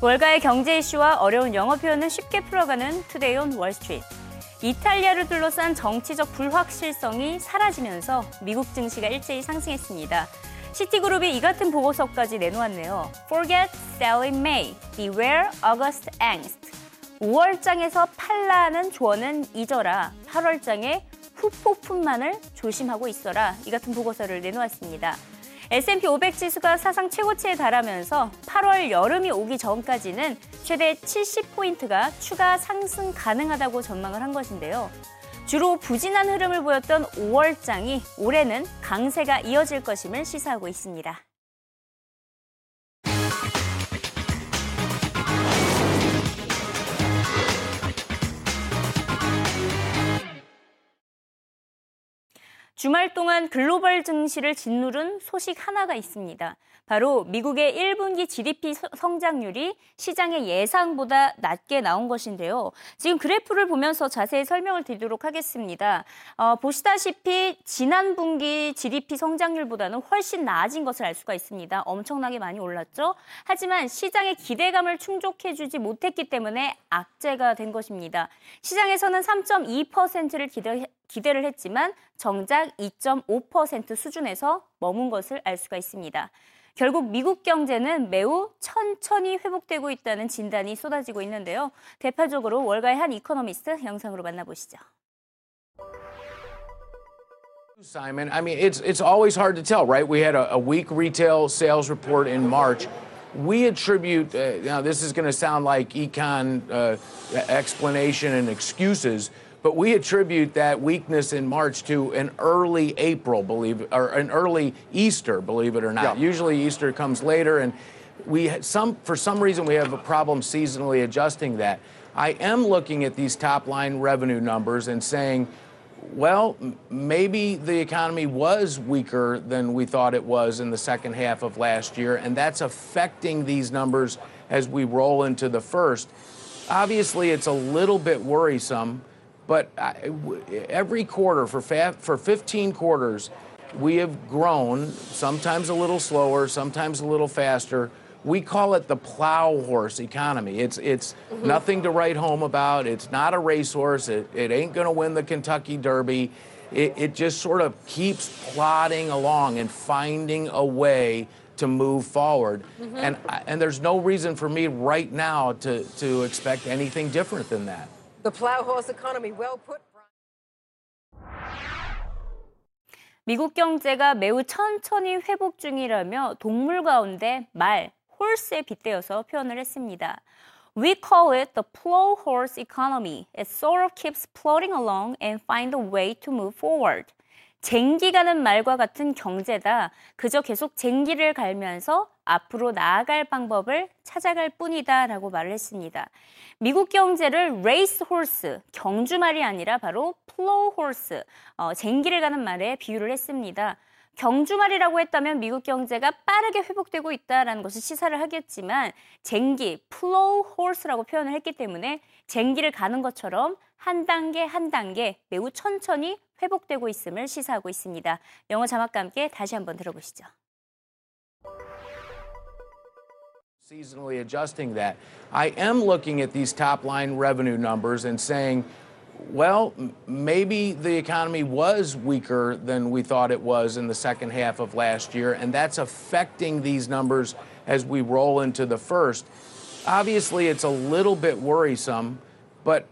월가의 경제 이슈와 어려운 영어 표현을 쉽게 풀어가는 Today on Wall Street. 이탈리아를 둘러싼 정치적 불확실성이 사라지면서 미국 증시가 일제히 상승했습니다. 시티그룹이 이 같은 보고서까지 내놓았네요. Forget sell in May, beware August angst. 5월장에서 팔라는 조언은 잊어라. 8월장에 후폭풍만을 조심하고 있어라. 이 같은 보고서를 내놓았습니다. S&P 500 지수가 사상 최고치에 달하면서 8월 여름이 오기 전까지는 최대 70포인트가 추가 상승 가능하다고 전망을 한 것인데요. 주로 부진한 흐름을 보였던 5월장이 올해는 강세가 이어질 것임을 시사하고 있습니다. 주말 동안 글로벌 증시를 짓누른 소식 하나가 있습니다. 바로 미국의 1분기 GDP 성장률이 시장의 예상보다 낮게 나온 것인데요. 지금 그래프를 보면서 자세히 설명을 드리도록 하겠습니다. 어, 보시다시피 지난 분기 GDP 성장률보다는 훨씬 나아진 것을 알 수가 있습니다. 엄청나게 많이 올랐죠. 하지만 시장의 기대감을 충족해주지 못했기 때문에 악재가 된 것입니다. 시장에서는 3.2%를 기대, 기대를 했지만 정작 2.5% 수준에서 머문 것을 알 수가 있습니다. 결국 미국 경제는 매우 천천히 회복되고 있다는 진단이 쏟아지고 있는데요. 대표적으로 월가의 한 이코노미스트 영상으로 만나보시죠. Simon, I mean, it's it's always hard to tell, right? We had a, a weak retail sales report in March. We attribute uh, now. This is going to sound like econ uh, explanation and excuses. But we attribute that weakness in March to an early April, believe or an early Easter, believe it or not. Yeah. Usually Easter comes later, and we some for some reason we have a problem seasonally adjusting that. I am looking at these top line revenue numbers and saying, well, maybe the economy was weaker than we thought it was in the second half of last year, and that's affecting these numbers as we roll into the first. Obviously, it's a little bit worrisome but every quarter for for 15 quarters, we have grown. Sometimes a little slower, sometimes a little faster. We call it the plow horse economy. It's it's mm-hmm. nothing to write home about. It's not a racehorse. It, it ain't going to win the Kentucky Derby. It, it just sort of keeps plodding along and finding a way to move forward. Mm-hmm. And and there's no reason for me right now to to expect anything different than that. The plow horse economy well put. 미국 경제가 매우 천천히 회복 중이라며 동물 가운데 말, 홀스에 빗대어서 표현을 했습니다. We call it the plow horse economy. It sort of keeps plodding along and find a way to move forward. 쟁기 가는 말과 같은 경제다. 그저 계속 쟁기를 갈면서 앞으로 나아갈 방법을 찾아갈 뿐이다 라고 말을 했습니다. 미국 경제를 race horse, 경주 말이 아니라 바로 plow horse, 어, 쟁기를 가는 말에 비유를 했습니다. 경주말이라고 했다면 미국 경제가 빠르게 회복되고 있다는 것을 시사를 하겠지만 쟁기, plow horse라고 표현을 했기 때문에 쟁기를 가는 것처럼 한 단계 한 단계 매우 천천히 회복되고 있음을 시사하고 있습니다. 영어 자막과 함께 다시 한번 들어보시죠. Seasonally adjusting that. I am looking at these top line revenue numbers and saying, well, maybe the economy was weaker than we thought it was in the second half of last year, and that's affecting these numbers as we roll into the first. Obviously, it's a little bit worrisome but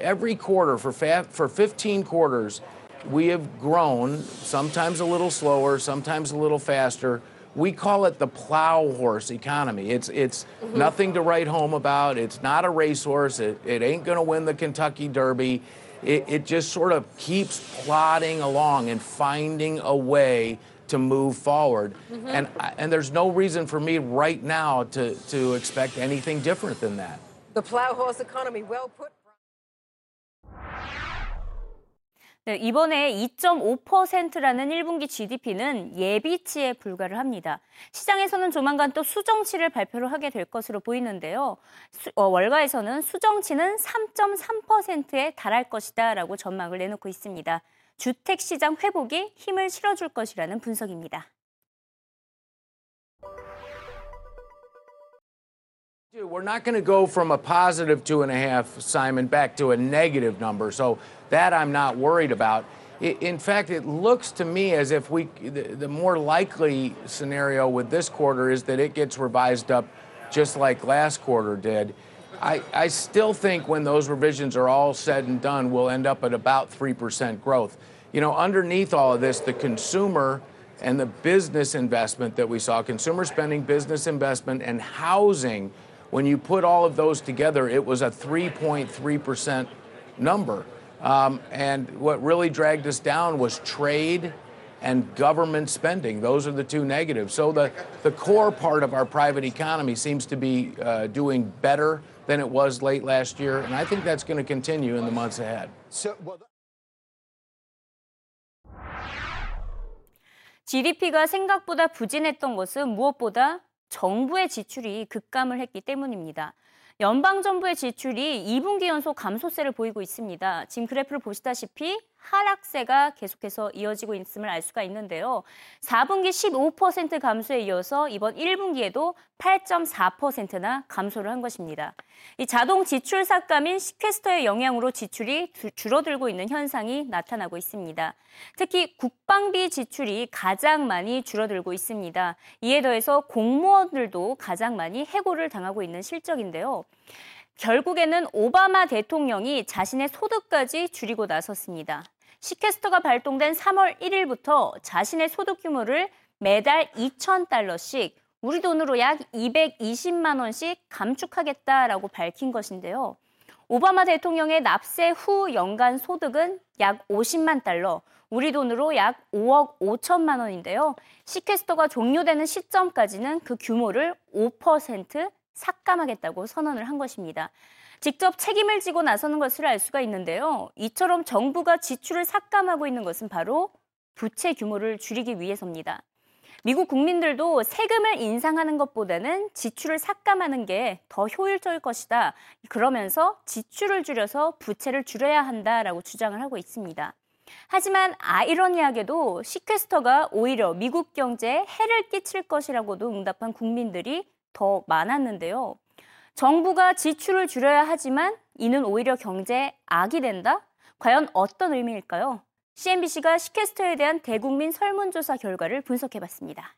every quarter for for 15 quarters, we have grown. Sometimes a little slower, sometimes a little faster. We call it the plow horse economy. It's it's mm-hmm. nothing to write home about. It's not a racehorse. It, it ain't going to win the Kentucky Derby. It, it just sort of keeps plodding along and finding a way to move forward. Mm-hmm. And and there's no reason for me right now to to expect anything different than that. The plow horse economy well put. 네, 이번에 2.5%라는 1분기 GDP는 예비치에 불과를 합니다. 시장에서는 조만간 또 수정치를 발표를 하게 될 것으로 보이는데요. 수, 어, 월가에서는 수정치는 3.3%에 달할 것이다라고 전망을 내놓고 있습니다. 주택 시장 회복이 힘을 실어줄 것이라는 분석입니다. We're not going to go from a positive two and a half, Simon, back to a negative number. So that I'm not worried about. In fact, it looks to me as if we, the more likely scenario with this quarter is that it gets revised up just like last quarter did. I, I still think when those revisions are all said and done, we'll end up at about 3% growth. You know, underneath all of this, the consumer and the business investment that we saw, consumer spending, business investment, and housing when you put all of those together, it was a 3.3% number. Um, and what really dragged us down was trade and government spending. Those are the two negatives. So the, the core part of our private economy seems to be uh, doing better than it was late last year. And I think that's going to continue in the months ahead. So, well, GDP가 생각보다 부진했던 것은 무엇보다 정부의 지출이 급감을 했기 때문입니다. 연방 정부의 지출이 2분기 연속 감소세를 보이고 있습니다. 지금 그래프를 보시다시피 하락세가 계속해서 이어지고 있음을 알 수가 있는데요. 4분기 15% 감소에 이어서 이번 1분기에도 8.4%나 감소를 한 것입니다. 이 자동 지출 삭감인 시퀘스터의 영향으로 지출이 줄어들고 있는 현상이 나타나고 있습니다. 특히 국방비 지출이 가장 많이 줄어들고 있습니다. 이에 더해서 공무원들도 가장 많이 해고를 당하고 있는 실적인데요. 결국에는 오바마 대통령이 자신의 소득까지 줄이고 나섰습니다. 시캐스터가 발동된 3월 1일부터 자신의 소득 규모를 매달 2,000달러씩 우리 돈으로 약 220만 원씩 감축하겠다라고 밝힌 것인데요. 오바마 대통령의 납세 후 연간 소득은 약 50만 달러, 우리 돈으로 약 5억 5천만 원인데요. 시캐스터가 종료되는 시점까지는 그 규모를 5% 삭감하겠다고 선언을 한 것입니다. 직접 책임을 지고 나서는 것을 알 수가 있는데요. 이처럼 정부가 지출을 삭감하고 있는 것은 바로 부채 규모를 줄이기 위해서입니다. 미국 국민들도 세금을 인상하는 것보다는 지출을 삭감하는 게 더 효율적일 것이다. 그러면서 지출을 줄여서 부채를 줄여야 한다라고 주장을 하고 있습니다. 하지만 아이러니하게도 시퀘스터가 오히려 미국 경제에 해를 끼칠 것이라고도 응답한 국민들이 더 많았는데요. 정부가 지출을 줄여야 하지만 이는 오히려 경제에 악이 된다? 과연 어떤 의미일까요? CNBC가 시캐스터에 대한 대국민 설문조사 결과를 분석해봤습니다.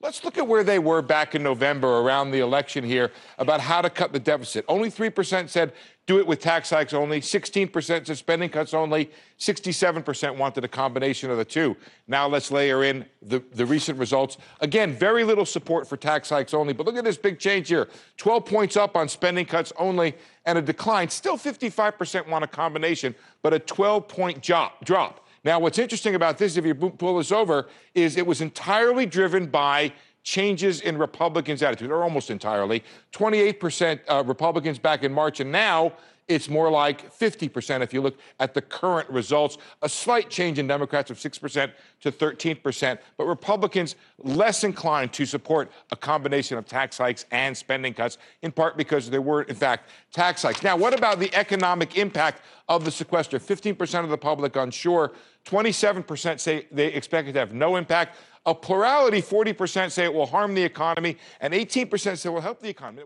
Let's look at where they were back in November around the election here about how to cut the deficit. Only 3% said do it with tax hikes only, 16% said spending cuts only, 67% wanted a combination of the two. Now let's layer in the, the recent results. Again, very little support for tax hikes only, but look at this big change here 12 points up on spending cuts only and a decline. Still 55% want a combination, but a 12 point drop. Now, what's interesting about this, if you pull this over, is it was entirely driven by changes in Republicans' attitude, or almost entirely. 28% uh, Republicans back in March, and now it's more like 50% if you look at the current results. A slight change in Democrats of 6% to 13%, but Republicans less inclined to support a combination of tax hikes and spending cuts, in part because there were, in fact, tax hikes. Now, what about the economic impact of the sequester? 15% of the public unsure. 27% say they expect it to have no impact. A plurality, 40% say it will harm the economy, and 18% say it will help the economy.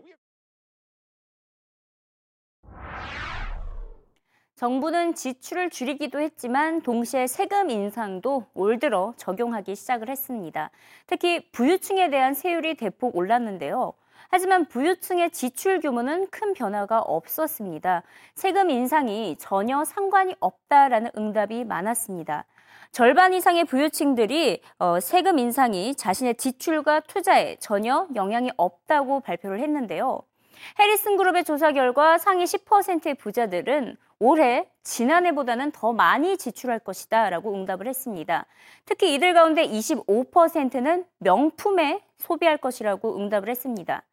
정부는 지출을 줄이기도 했지만 동시에 세금 인상도 올 들어 적용하기 시작을 했습니다. 특히 부유층에 대한 세율이 대폭 올랐는데요. 하지만 부유층의 지출 규모는 큰 변화가 없었습니다. 세금 인상이 전혀 상관이 없다라는 응답이 많았습니다. 절반 이상의 부유층들이 어, 세금 인상이 자신의 지출과 투자에 전혀 영향이 없다고 발표를 했는데요. 해리슨 그룹의 조사 결과 상위 10%의 부자들은 올해 지난해보다는 더 많이 지출할 것이다 라고 응답을 했습니다. 특히 이들 가운데 25%는 명품에 소비할 것이라고 응답을 했습니다.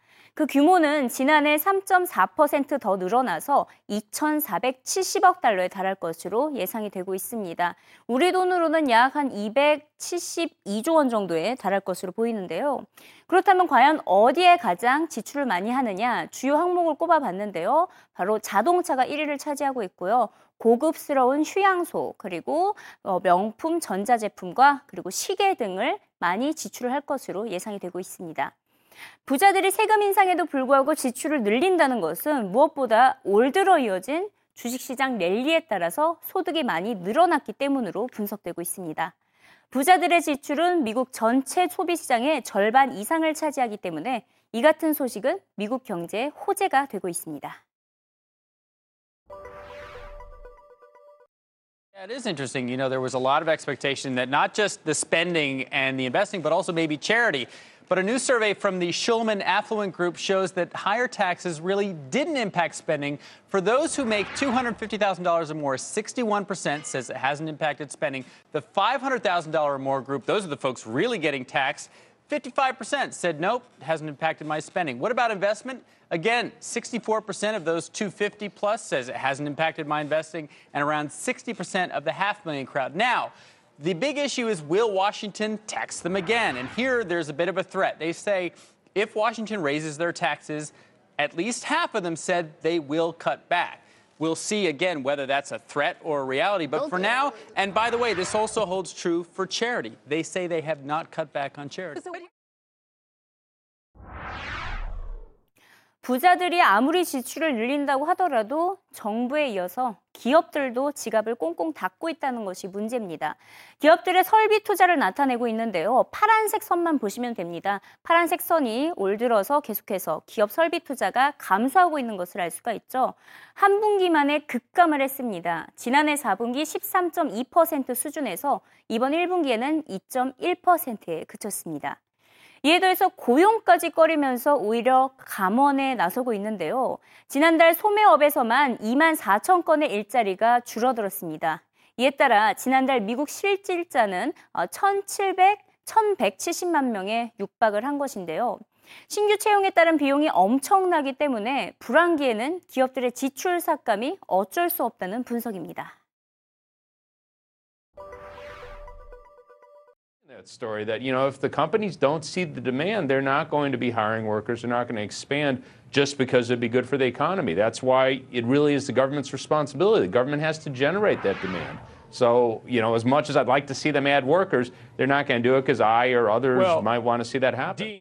그 규모는 지난해 3.4%더 늘어나서 2,470억 달러에 달할 것으로 예상이 되고 있습니다. 우리 돈으로는 약 한 272조 원 정도에 달할 것으로 보이는데요. 그렇다면 과연 어디에 가장 지출을 많이 하느냐 주요 항목을 꼽아봤는데요. 바로 자동차가 1위를 차지하고 있고요. 고급스러운 휴양소, 그리고 어, 명품 전자제품과 그리고 시계 등을 많이 지출을 할 것으로 예상이 되고 있습니다. 부자들이 세금 인상에도 불구하고 지출을 늘린다는 것은 무엇보다 올 들어 이어진 주식시장 랠리에 따라서 소득이 많이 늘어났기 때문으로 분석되고 있습니다. 부자들의 지출은 미국 전체 소비시장의 절반 이상을 차지하기 때문에 이 같은 소식은 미국 경제의 호재가 되고 있습니다. It is interesting. You know, there was a lot of expectation that not just the spending and the investing, but also maybe charity. But a new survey from the Schulman Affluent Group shows that higher taxes really didn't impact spending. For those who make $250,000 or more, 61% says it hasn't impacted spending. The $500,000 or more group, those are the folks really getting taxed. 55% said nope, hasn't impacted my spending. What about investment? Again, 64% of those 250 plus says it hasn't impacted my investing, and around 60% of the half million crowd. Now, the big issue is will Washington tax them again? And here there's a bit of a threat. They say if Washington raises their taxes, at least half of them said they will cut back. We'll see again whether that's a threat or a reality. But for now, and by the way, this also holds true for charity. They say they have not cut back on charity. 부자들이 아무리 지출을 늘린다고 하더라도 정부에 이어서 기업들도 지갑을 꽁꽁 닫고 있다는 것이 문제입니다. 기업들의 설비 투자를 나타내고 있는데요. 파란색 선만 보시면 됩니다. 파란색 선이 올 들어서 계속해서 기업 설비 투자가 감소하고 있는 것을 알 수가 있죠. 한 분기 만에 급감을 했습니다. 지난해 4분기 13.2% 수준에서 이번 1분기에는 2.1%에 그쳤습니다. 이에 더해서 고용까지 꺼리면서 오히려 감원에 나서고 있는데요. 지난달 소매업에서만 2만 4천 건의 일자리가 줄어들었습니다. 이에 따라 지난달 미국 실질자는 1,700, 어, 1,170만 명에 육박을 한 것인데요. 신규 채용에 따른 비용이 엄청나기 때문에 불황기에는 기업들의 지출 삭감이 어쩔 수 없다는 분석입니다. That story that, you know, if the companies don't see the demand, they're not going to be hiring workers, they're not going to expand just because it'd be good for the economy. That's why it really is the government's responsibility. The government has to generate that demand. So, you know, as much as I'd like to see them add workers, they're not going to do it because I or others well, might want to see that happen.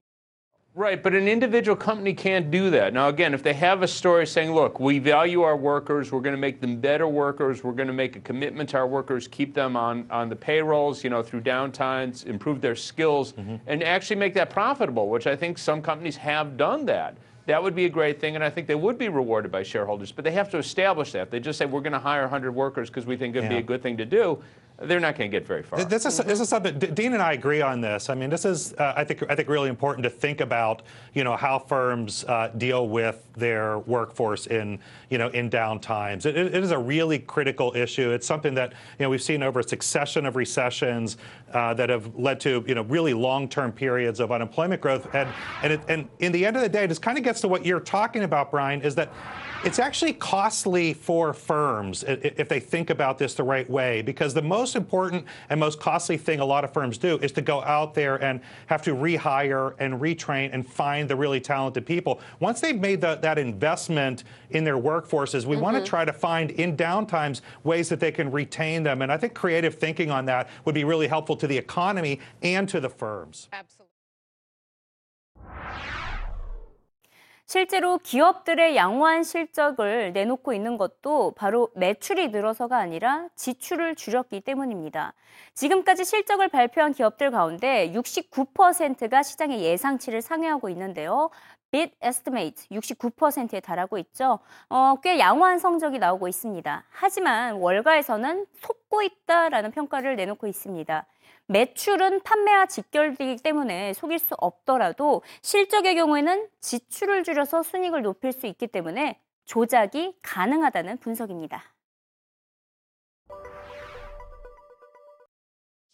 Right, but an individual company can't do that. Now, again, if they have a story saying, look, we value our workers, we're going to make them better workers, we're going to make a commitment to our workers, keep them on, on the payrolls, you know, through downtimes, improve their skills, mm-hmm. and actually make that profitable, which I think some companies have done that. That would be a great thing, and I think they would be rewarded by shareholders. But they have to establish that. They just say, we're going to hire 100 workers because we think it'd yeah. be a good thing to do they're not going to get very far. This is, this is something Dean and I agree on this. I mean, this is uh, I think I think really important to think about you know how firms uh, deal with their workforce in you know in down times. It, it is a really critical issue. It's something that you know we've seen over a succession of recessions uh, that have led to you know really long-term periods of unemployment growth. And and it, and in the end of the day, this kind of gets to what you're talking about, Brian, is that it's actually costly for firms if they think about this the right way, because the most important and most costly thing a lot of firms do is to go out there and have to rehire and retrain and find the really talented people. Once they've made the, that investment in their workforces, we mm-hmm. want to try to find in downtimes ways that they can retain them. And I think creative thinking on that would be really helpful to the economy and to the firms. Absolutely. 실제로 기업들의 양호한 실적을 내놓고 있는 것도 바로 매출이 늘어서가 아니라 지출을 줄였기 때문입니다. 지금까지 실적을 발표한 기업들 가운데 69%가 시장의 예상치를 상회하고 있는데요. Bid Estimate 69%에 달하고 있죠. 어, 꽤 양호한 성적이 나오고 있습니다. 하지만 월가에서는 속고 있다라는 평가를 내놓고 있습니다. 매출은 판매와 직결되기 때문에 속일 수 없더라도 실적의 경우에는 지출을 줄여서 순익을 높일 수 있기 때문에 조작이 가능하다는 분석입니다.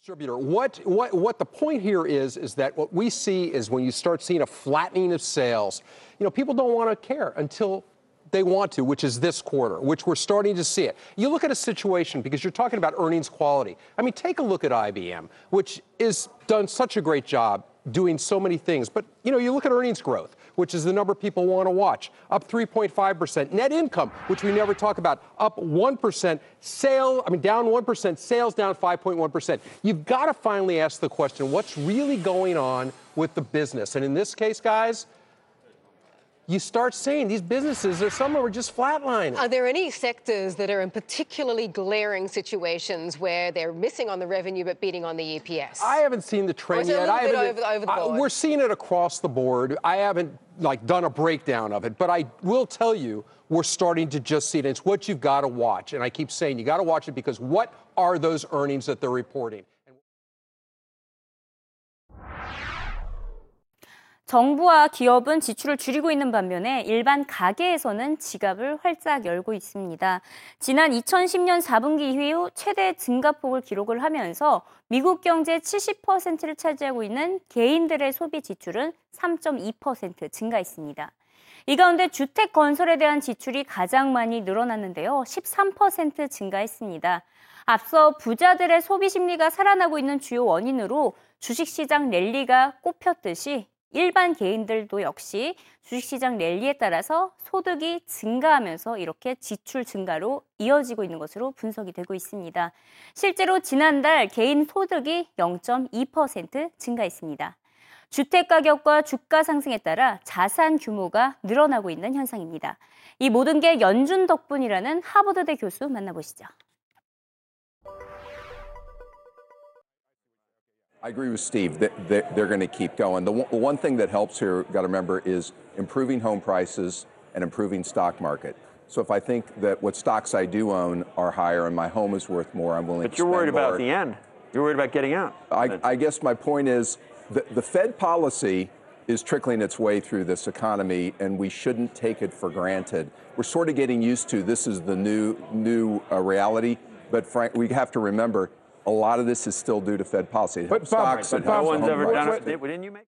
Distributor. What, what, what the point here is, is that what we see is when you start seeing a flattening of sales, you know, people don't want to care until they want to, which is this quarter, which we're starting to see it. You look at a situation because you're talking about earnings quality. I mean, take a look at IBM, which has done such a great job doing so many things. But you know, you look at earnings growth. Which is the number people want to watch, up 3.5%. Net income, which we never talk about, up 1%. Sale, I mean, down 1%. Sales down 5.1%. You've got to finally ask the question what's really going on with the business? And in this case, guys, you start seeing these businesses, or some of them are just flatlining. Are there any sectors that are in particularly glaring situations where they're missing on the revenue but beating on the EPS? I haven't seen the trend is it a yet. I haven't- over over the I- we're seeing it across the board. I haven't like done a breakdown of it, but I will tell you we're starting to just see it. It's what you've got to watch, and I keep saying you got to watch it because what are those earnings that they're reporting? 정부와 기업은 지출을 줄이고 있는 반면에 일반 가게에서는 지갑을 활짝 열고 있습니다. 지난 2010년 4분기 이후 최대 증가폭을 기록을 하면서 미국 경제 70%를 차지하고 있는 개인들의 소비 지출은 3.2% 증가했습니다. 이 가운데 주택 건설에 대한 지출이 가장 많이 늘어났는데요. 13% 증가했습니다. 앞서 부자들의 소비 심리가 살아나고 있는 주요 원인으로 주식시장 랠리가 꼽혔듯이 일반 개인들도 역시 주식시장 랠리에 따라서 소득이 증가하면서 이렇게 지출 증가로 이어지고 있는 것으로 분석이 되고 있습니다. 실제로 지난달 개인 소득이 0.2% 증가했습니다. 주택 가격과 주가 상승에 따라 자산 규모가 늘어나고 있는 현상입니다. 이 모든 게 연준 덕분이라는 하버드대 교수 만나보시죠. I agree with Steve that they're going to keep going. The one, thing that helps here, got to remember, is improving home prices and improving stock market. So if I think that what stocks I do own are higher and my home is worth more, I'm willing But you're worried about more. the end. You're worried about getting out. I, I guess my point is the, the Fed policy is trickling its way through this economy, and we shouldn't take it for granted. We're sort of getting used to this is the new new uh, reality, but frank, we have to remember a lot of this is still due to Fed policy. But Bob, stocks, but it no one's ever done it. Didn't you make?